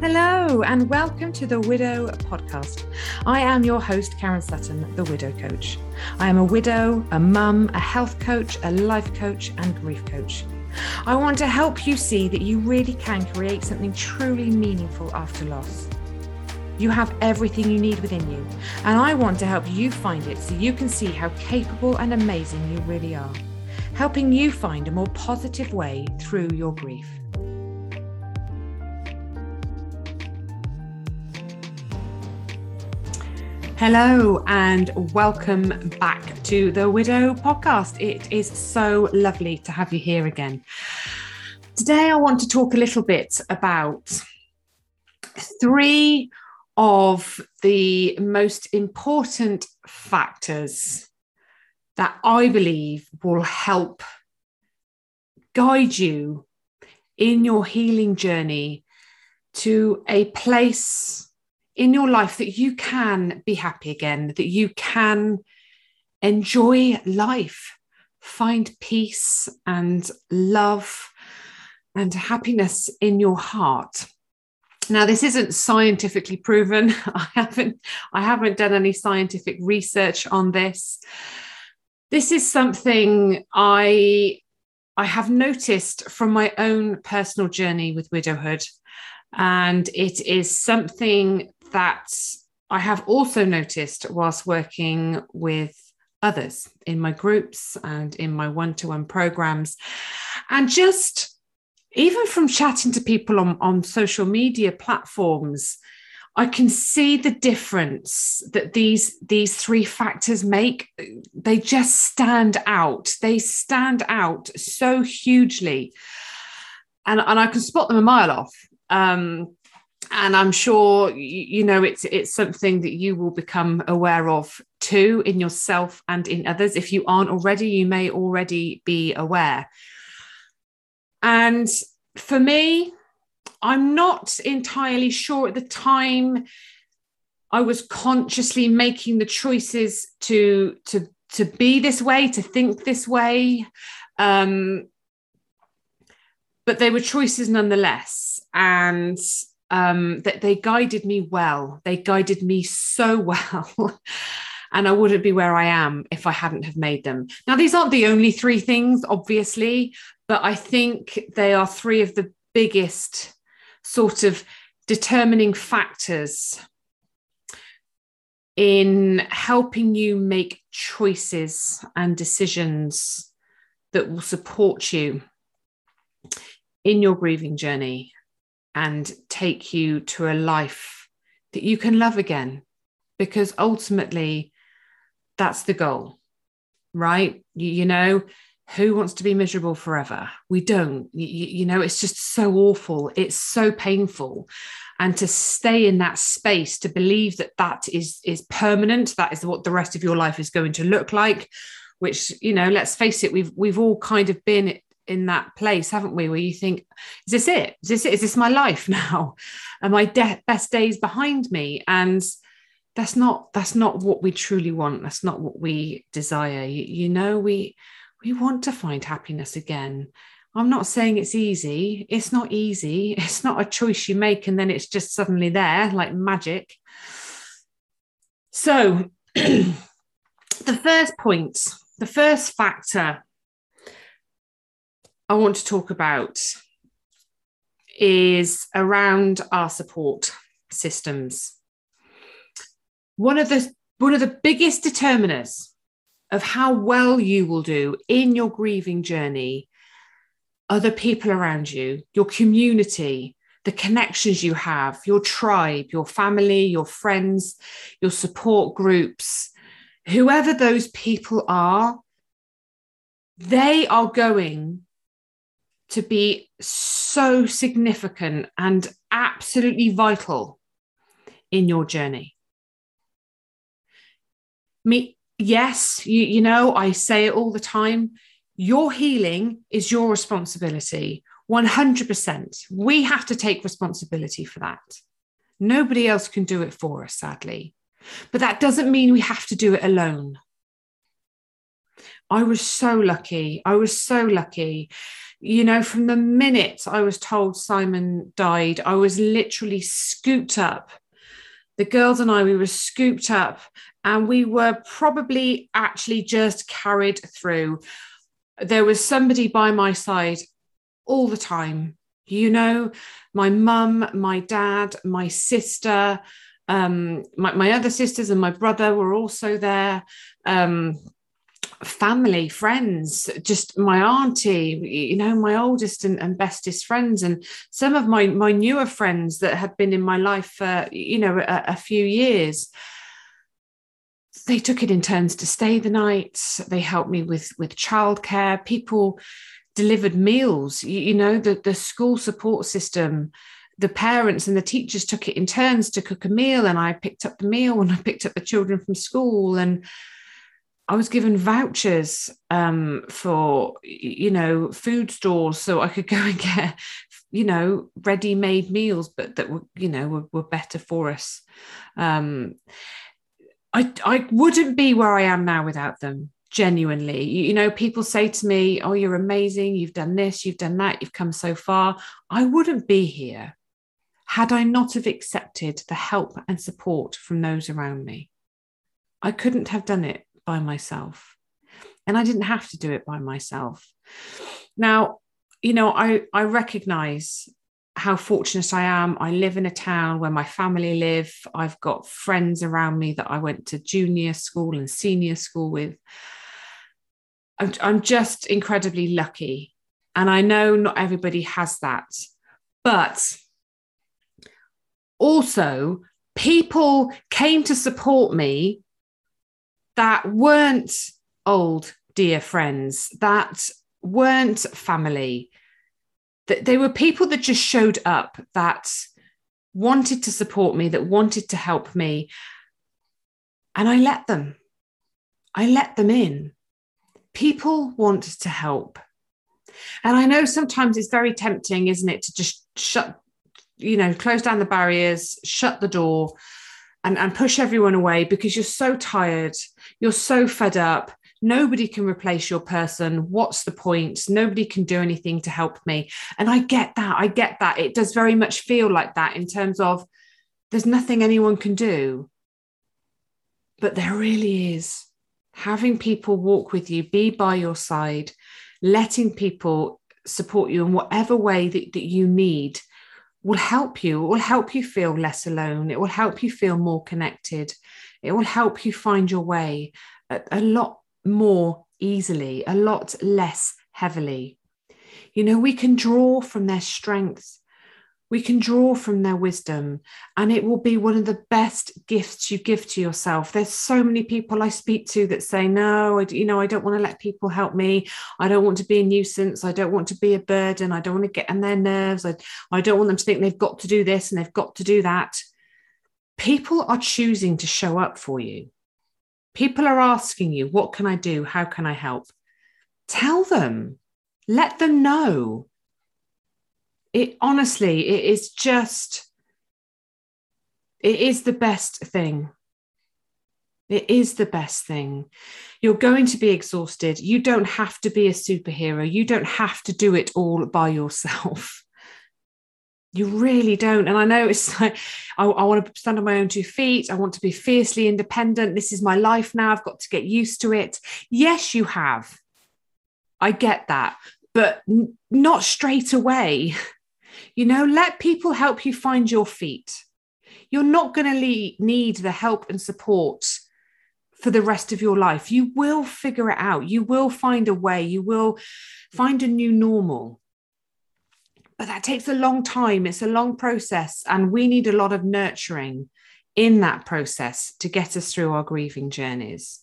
Hello, and welcome to the Widow Podcast. I am your host, Karen Sutton, the Widow Coach. I am a widow, a mum, a health coach, a life coach, and grief coach. I want to help you see that you really can create something truly meaningful after loss. You have everything you need within you, and I want to help you find it so you can see how capable and amazing you really are, helping you find a more positive way through your grief. Hello, and welcome back to the Widow podcast. It is so lovely to have you here again. Today, I want to talk a little bit about three of the most important factors that I believe will help guide you in your healing journey to a place in your life that you can be happy again, that you can enjoy life, find peace and love and happiness in your heart. Now, this isn't scientifically proven. I haven't, I haven't done any scientific research on this. This is something I, I have noticed from my own personal journey with widowhood. And it is something that I have also noticed whilst working with others in my groups and in my one to one programs. And just even from chatting to people on, on social media platforms, I can see the difference that these these three factors make. They just stand out. They stand out so hugely, and and I can spot them a mile off. Um, and I'm sure you know it's it's something that you will become aware of too in yourself and in others. If you aren't already, you may already be aware. And for me, I'm not entirely sure at the time I was consciously making the choices to to to be this way, to think this way. Um, but they were choices nonetheless. And um, that they guided me well. They guided me so well. and I wouldn't be where I am if I hadn't have made them. Now, these aren't the only three things, obviously, but I think they are three of the biggest sort of determining factors in helping you make choices and decisions that will support you in your grieving journey and take you to a life that you can love again. Because ultimately, that's the goal, right? You, you know, who wants to be miserable forever? We don't. You, you know, it's just so awful. It's so painful. And to stay in that space, to believe that that is, is permanent, that is what the rest of your life is going to look like, which, you know, let's face it, we've, we've all kind of been in that place, haven't we? Where you think, is this it? Is this it? Is this my life now? Are my de- best days behind me? And that's not that's not what we truly want. That's not what we desire. You, you know, we we want to find happiness again. I'm not saying it's easy. It's not easy. It's not a choice you make and then it's just suddenly there like magic. So, the first point, the first factor I want to talk about is around our support systems. One of the one of the biggest determiners of how well you will do in your grieving journey are the people around you, your community, the connections you have, your tribe, your family, your friends, your support groups, whoever those people are, they are going to be so significant and absolutely vital in your journey. Me, yes, you, you know, I say it all the time. Your healing is your responsibility, 100%. We have to take responsibility for that. Nobody else can do it for us, sadly. But that doesn't mean we have to do it alone. I was so lucky. I was so lucky. You know, from the minute I was told Simon died, I was literally scooped up. The girls and I, we were scooped up and we were probably actually just carried through. There was somebody by my side all the time. You know, my mum, my dad, my sister, um, my, my other sisters and my brother were also there. Um, family, friends, just my auntie, you know, my oldest and, and, bestest friends, and some of my my newer friends that had been in my life for you know a, a few years. They took it in turns to stay the night. They helped me with with childcare. People delivered meals. You, you know, the the school support system the parents and the teachers took it in turns to cook a meal and i picked up the meal and i picked up the children from school and I was given vouchers um, for, you know, food stores so I could go and get, you know, ready-made meals, but that were, you know, were, were better for us. Um, I I wouldn't be where I am now without them. Genuinely, you, you know, people say to me, "Oh, you're amazing. You've done this. You've done that. You've come so far." I wouldn't be here had I not have accepted the help and support from those around me. I couldn't have done it by myself. And I didn't have to do it by myself. Now, you know, I, I recognize how fortunate I am. I live in a town where my family live. I've got friends around me that I went to junior school and senior school with. I'm, I'm just incredibly lucky. And I know not everybody has that. But also, people came to support me that weren't old dear friends, that weren't family, that they were people that just showed up that wanted to support me, that wanted to help me. And I let them. I let them in. People want to help. And I know sometimes it's very tempting, isn't it, to just shut, you know, close down the barriers, shut the door, and, and push everyone away because you're so tired, you're so fed up. Nobody can replace your person. What's the point? Nobody can do anything to help me. And I get that. I get that. It does very much feel like that in terms of there's nothing anyone can do. But there really is. Having people walk with you, be by your side, letting people support you in whatever way that, that you need will help you. It will help you feel less alone. It will help you feel more connected. It will help you find your way a, a lot more easily, a lot less heavily. You know, we can draw from their strength we can draw from their wisdom and it will be one of the best gifts you give to yourself. There's so many people i speak to that say no I, you know i don't want to let people help me. I don't want to be a nuisance. I don't want to be a burden. I don't want to get on their nerves. I, I don't want them to think they've got to do this and they've got to do that. People are choosing to show up for you. People are asking you what can i do? How can i help? Tell them. Let them know it honestly it is just it is the best thing. It is the best thing. You're going to be exhausted. You don't have to be a superhero. You don't have to do it all by yourself. You really don't. And i know it's like I, I, want to stand on my own two feet. I want to be fiercely independent. This is my life now. I've got to get used to it. Yes you have. I get that. But n- not straight away You know, let people help you find your feet. You're not going to need the help and support for the rest of your life. You will figure it out. You will find a way. You will find a new normal. But that takes a long time. It's a long process. And we need a lot of nurturing in that process to get us through our grieving journeys.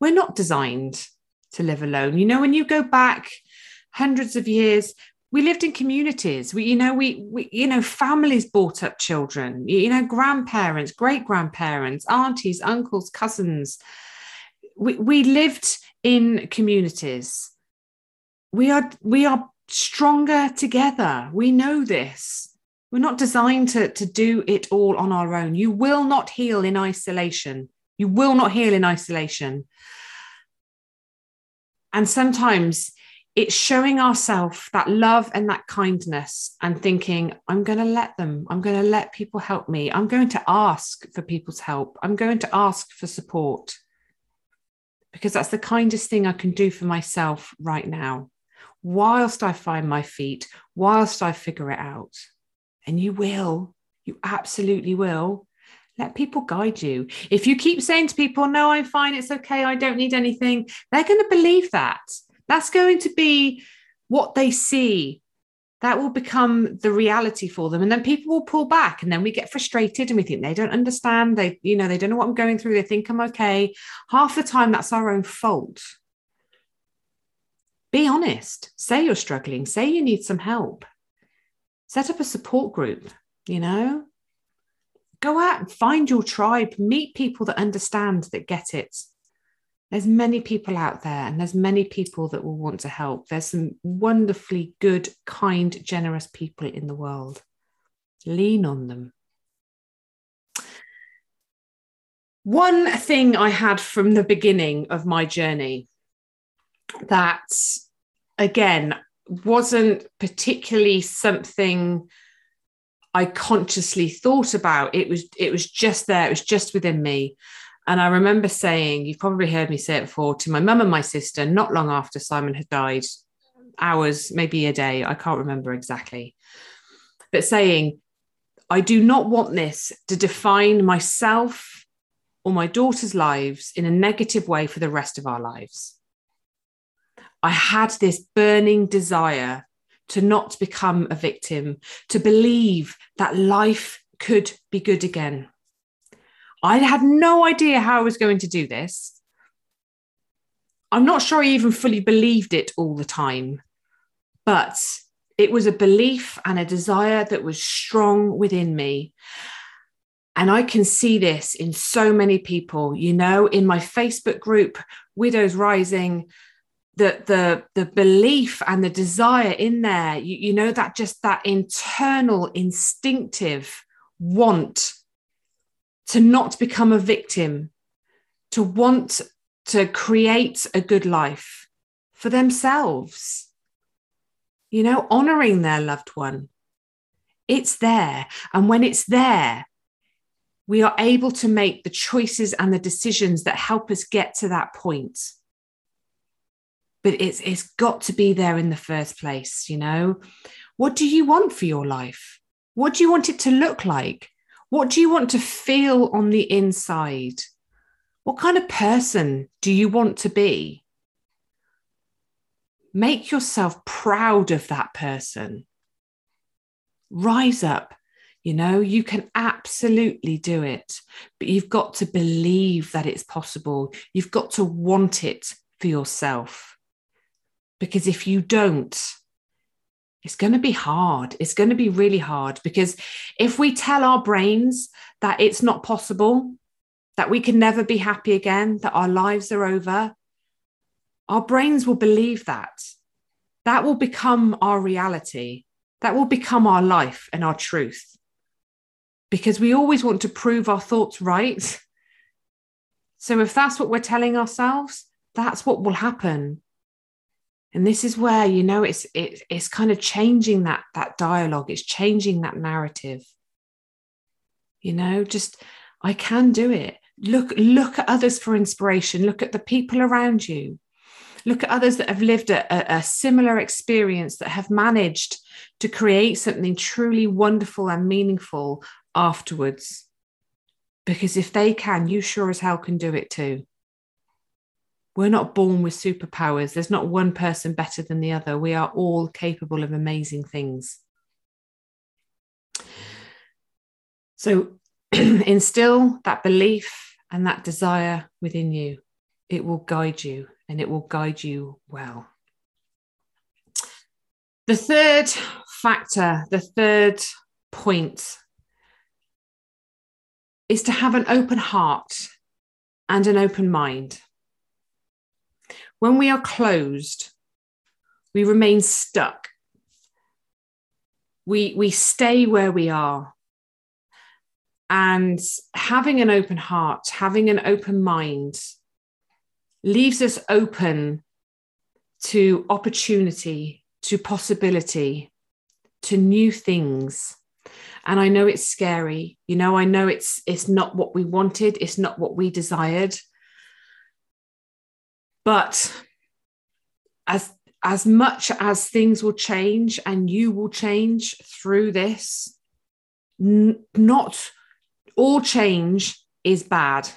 We're not designed to live alone. You know, when you go back hundreds of years, we lived in communities. We you know we, we you know families brought up children. You know grandparents great grandparents aunties uncles cousins. We, we lived in communities. We are we are stronger together. We know this. We're not designed to, to do it all on our own. You will not heal in isolation. You will not heal in isolation. And sometimes it's showing ourselves that love and that kindness and thinking, I'm going to let them, I'm going to let people help me. I'm going to ask for people's help. I'm going to ask for support because that's the kindest thing I can do for myself right now, whilst I find my feet, whilst I figure it out. And you will, you absolutely will. Let people guide you. If you keep saying to people, no, I'm fine, it's okay, I don't need anything, they're going to believe that. That's going to be what they see. That will become the reality for them. And then people will pull back and then we get frustrated and we think they don't understand. They, you know, they don't know what I'm going through. They think I'm okay. Half the time, that's our own fault. Be honest. Say you're struggling. Say you need some help. Set up a support group, you know, go out and find your tribe, meet people that understand, that get it. There's many people out there, and there's many people that will want to help. There's some wonderfully good, kind, generous people in the world. Lean on them. One thing I had from the beginning of my journey that, again, wasn't particularly something I consciously thought about. It was it was just there. It was just within me. And I remember saying, you've probably heard me say it before, to my mum and my sister, not long after Simon had died, hours, maybe a day, I can't remember exactly, but saying, I do not want this to define myself or my daughter's lives in a negative way for the rest of our lives. I had this burning desire to not become a victim, to believe that life could be good again. I had no idea how I was going to do this. I'm not sure I even fully believed it all the time, but it was a belief and a desire that was strong within me. And I can see this in so many people, you know, in my Facebook group, Widows Rising, the the the belief and the desire in there you, you know that just that internal instinctive want to not become a victim to want to create a good life for themselves. You know honoring their loved one. It's there. And when it's there we are able to make the choices and the decisions that help us get to that point. But it's it's got to be there in the first place you know? What do you want for your life? What do you want it to look like what do you want to feel on the inside what kind of person do you want to be make yourself proud of that person rise up you know, you can absolutely do it, but you've got to believe that it's possible. You've got to want it for yourself. Because if you don't, it's going to be hard. It's going to be really hard because if we tell our brains that it's not possible, that we can never be happy again, that our lives are over, our brains will believe that. That will become our reality. That will become our life and our truth. Because we always want to prove our thoughts right. So if that's what we're telling ourselves, that's what will happen and this is where you know it's it, it's kind of changing that that dialogue. It's changing that narrative. You know just i can do it. Look look at others for inspiration. Look at the people around you. Look at others that have lived a, a, similar experience that have managed to create something truly wonderful and meaningful afterwards. Because if they can you sure as hell can do it too we're not born with superpowers. There's not one person better than the other. We are all capable of amazing things. So instill that belief and that desire within you. It will guide you and it will guide you well. The third factor, the third point is to have an open heart and an open mind. When we are closed, we remain stuck. We, we stay where we are. And having an open heart, having an open mind leaves us open to opportunity, to possibility, to new things. And I know it's scary. You know, I know it's it's not what we wanted, it's not what we desired. But as as much as things will change and you will change through this, n- not all change is bad.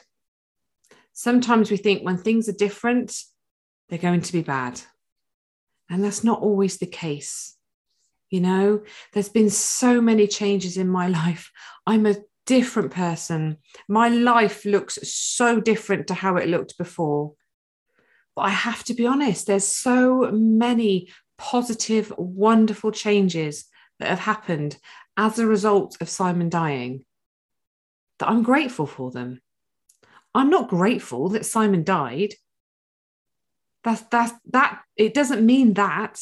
Sometimes we think when things are different, they're going to be bad. And that's not always the case. You know, there's been so many changes in my life. I'm a different person. My life looks so different to how it looked before. But I have to be honest, there's so many positive, wonderful changes that have happened as a result of Simon dying that I'm grateful for them. I'm not grateful that Simon died. That's that's that it doesn't mean that,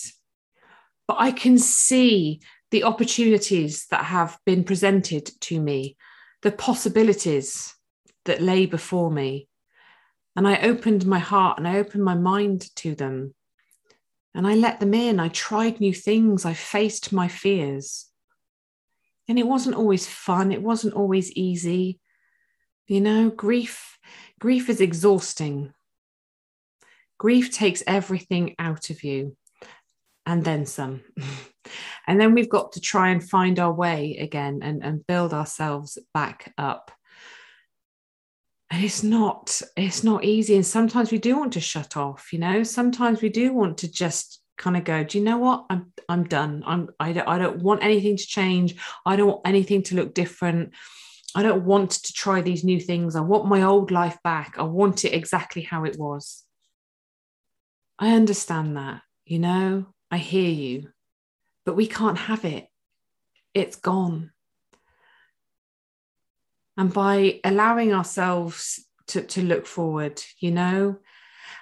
but I can see the opportunities that have been presented to me, the possibilities that lay before me. And I opened my heart and I opened my mind to them. And I let them in. I tried new things. I faced my fears. And it wasn't always fun. It wasn't always easy. You know, grief, grief is exhausting. Grief takes everything out of you and then some. and then we've got to try and find our way again and, and build ourselves back up and it's not it's not easy. And sometimes we do want to shut off you know? Sometimes we do want to just kind of go do you know what? I'm i'm done. I'm i don't, I don't want anything to change. I don't want anything to look different. I don't want to try these new things. I want my old life back. I want it exactly how it was. I understand that you know? I hear you. But we can't have it. It's gone and by allowing ourselves to, to look forward, you know.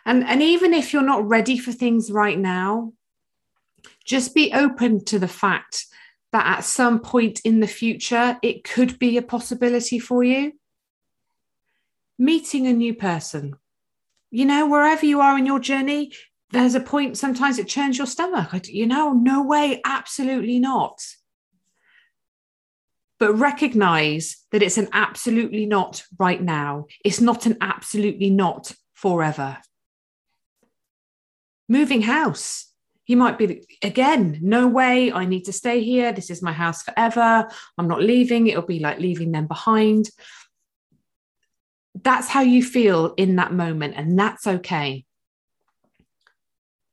And, and even if you're not ready for things right now, just be open to the fact that at some point in the future, it could be a possibility for you. Meeting a new person, you know, wherever you are in your journey, there's a point sometimes it churns your stomach. You know, no way, absolutely not but recognize that it's an absolutely not right now. It's not an absolutely not forever. Moving house. You might be, again, no way, I need to stay here. This is my house forever. I'm not leaving. It'll be like leaving them behind. That's how you feel in that moment, and that's okay.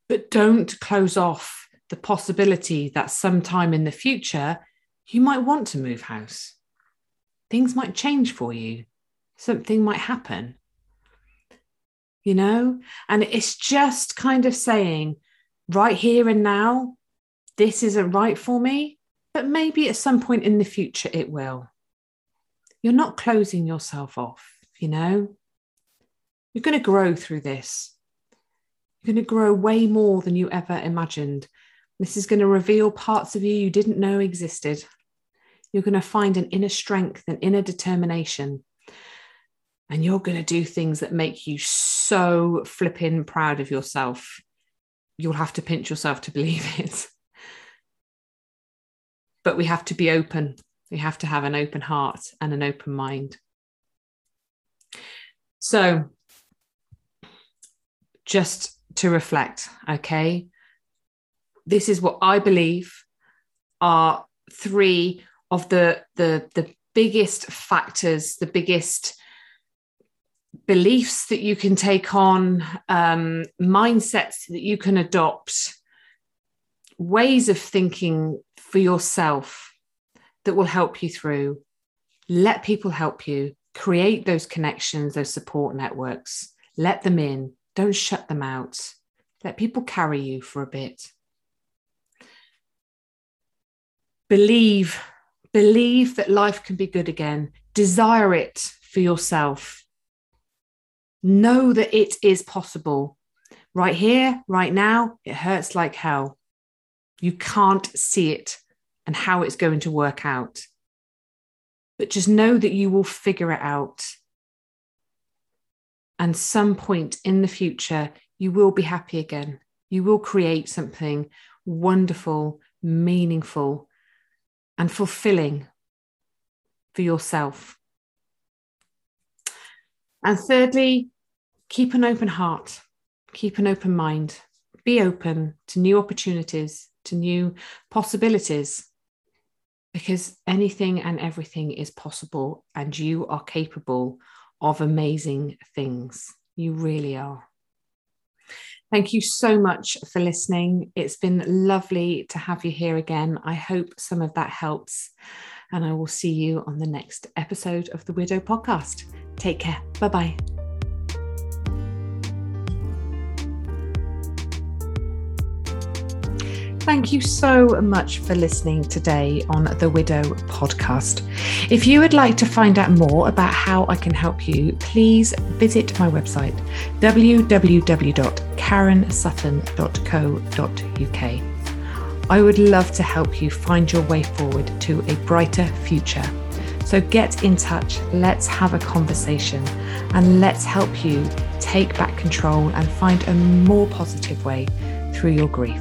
But don't close off the possibility that sometime in the future you might want to move house. Things might change for you, something might happen. You know, and it's just kind of saying, right here and now, this isn't right for me, but maybe at some point in the future it will. You're not closing yourself off, you know? You're going to grow through this. You're going to grow way more than you ever imagined. This is going to reveal parts of you you didn't know existed. You're going to find an inner strength and inner determination. And you're going to do things that make you so flipping proud of yourself. You'll have to pinch yourself to believe it. But we have to be open. We have to have an open heart and an open mind. So, just to reflect, okay? This is what I believe are three of the the the biggest factors, the biggest beliefs that you can take on, um, mindsets that you can adopt, ways of thinking for yourself that will help you through. Let people help you. Create those connections, those support networks. Let them in. Don't shut them out. Let people carry you for a bit. Believe believe that life can be good again. Desire it for yourself. Know that it is possible. Right here right now it hurts like hell. You can't see it and how it's going to work out. But just know that you will figure it out. And some point in the future you will be happy again. You will create something wonderful, meaningful, and fulfilling for yourself. And thirdly, keep an open heart, keep an open mind, be open to new opportunities, to new possibilities, because anything and everything is possible, and you are capable of amazing things. You really are. Thank you so much for listening. It's been lovely to have you here again. I hope some of that helps. And I will see you on the next episode of the Widow Podcast. Take care. Bye bye. Thank you so much for listening today on the Widow podcast. If you would like to find out more about how I can help you, please visit my website www.karensutton.co.uk. I would love to help you find your way forward to a brighter future. So get in touch, let's have a conversation, and let's help you take back control and find a more positive way through your grief.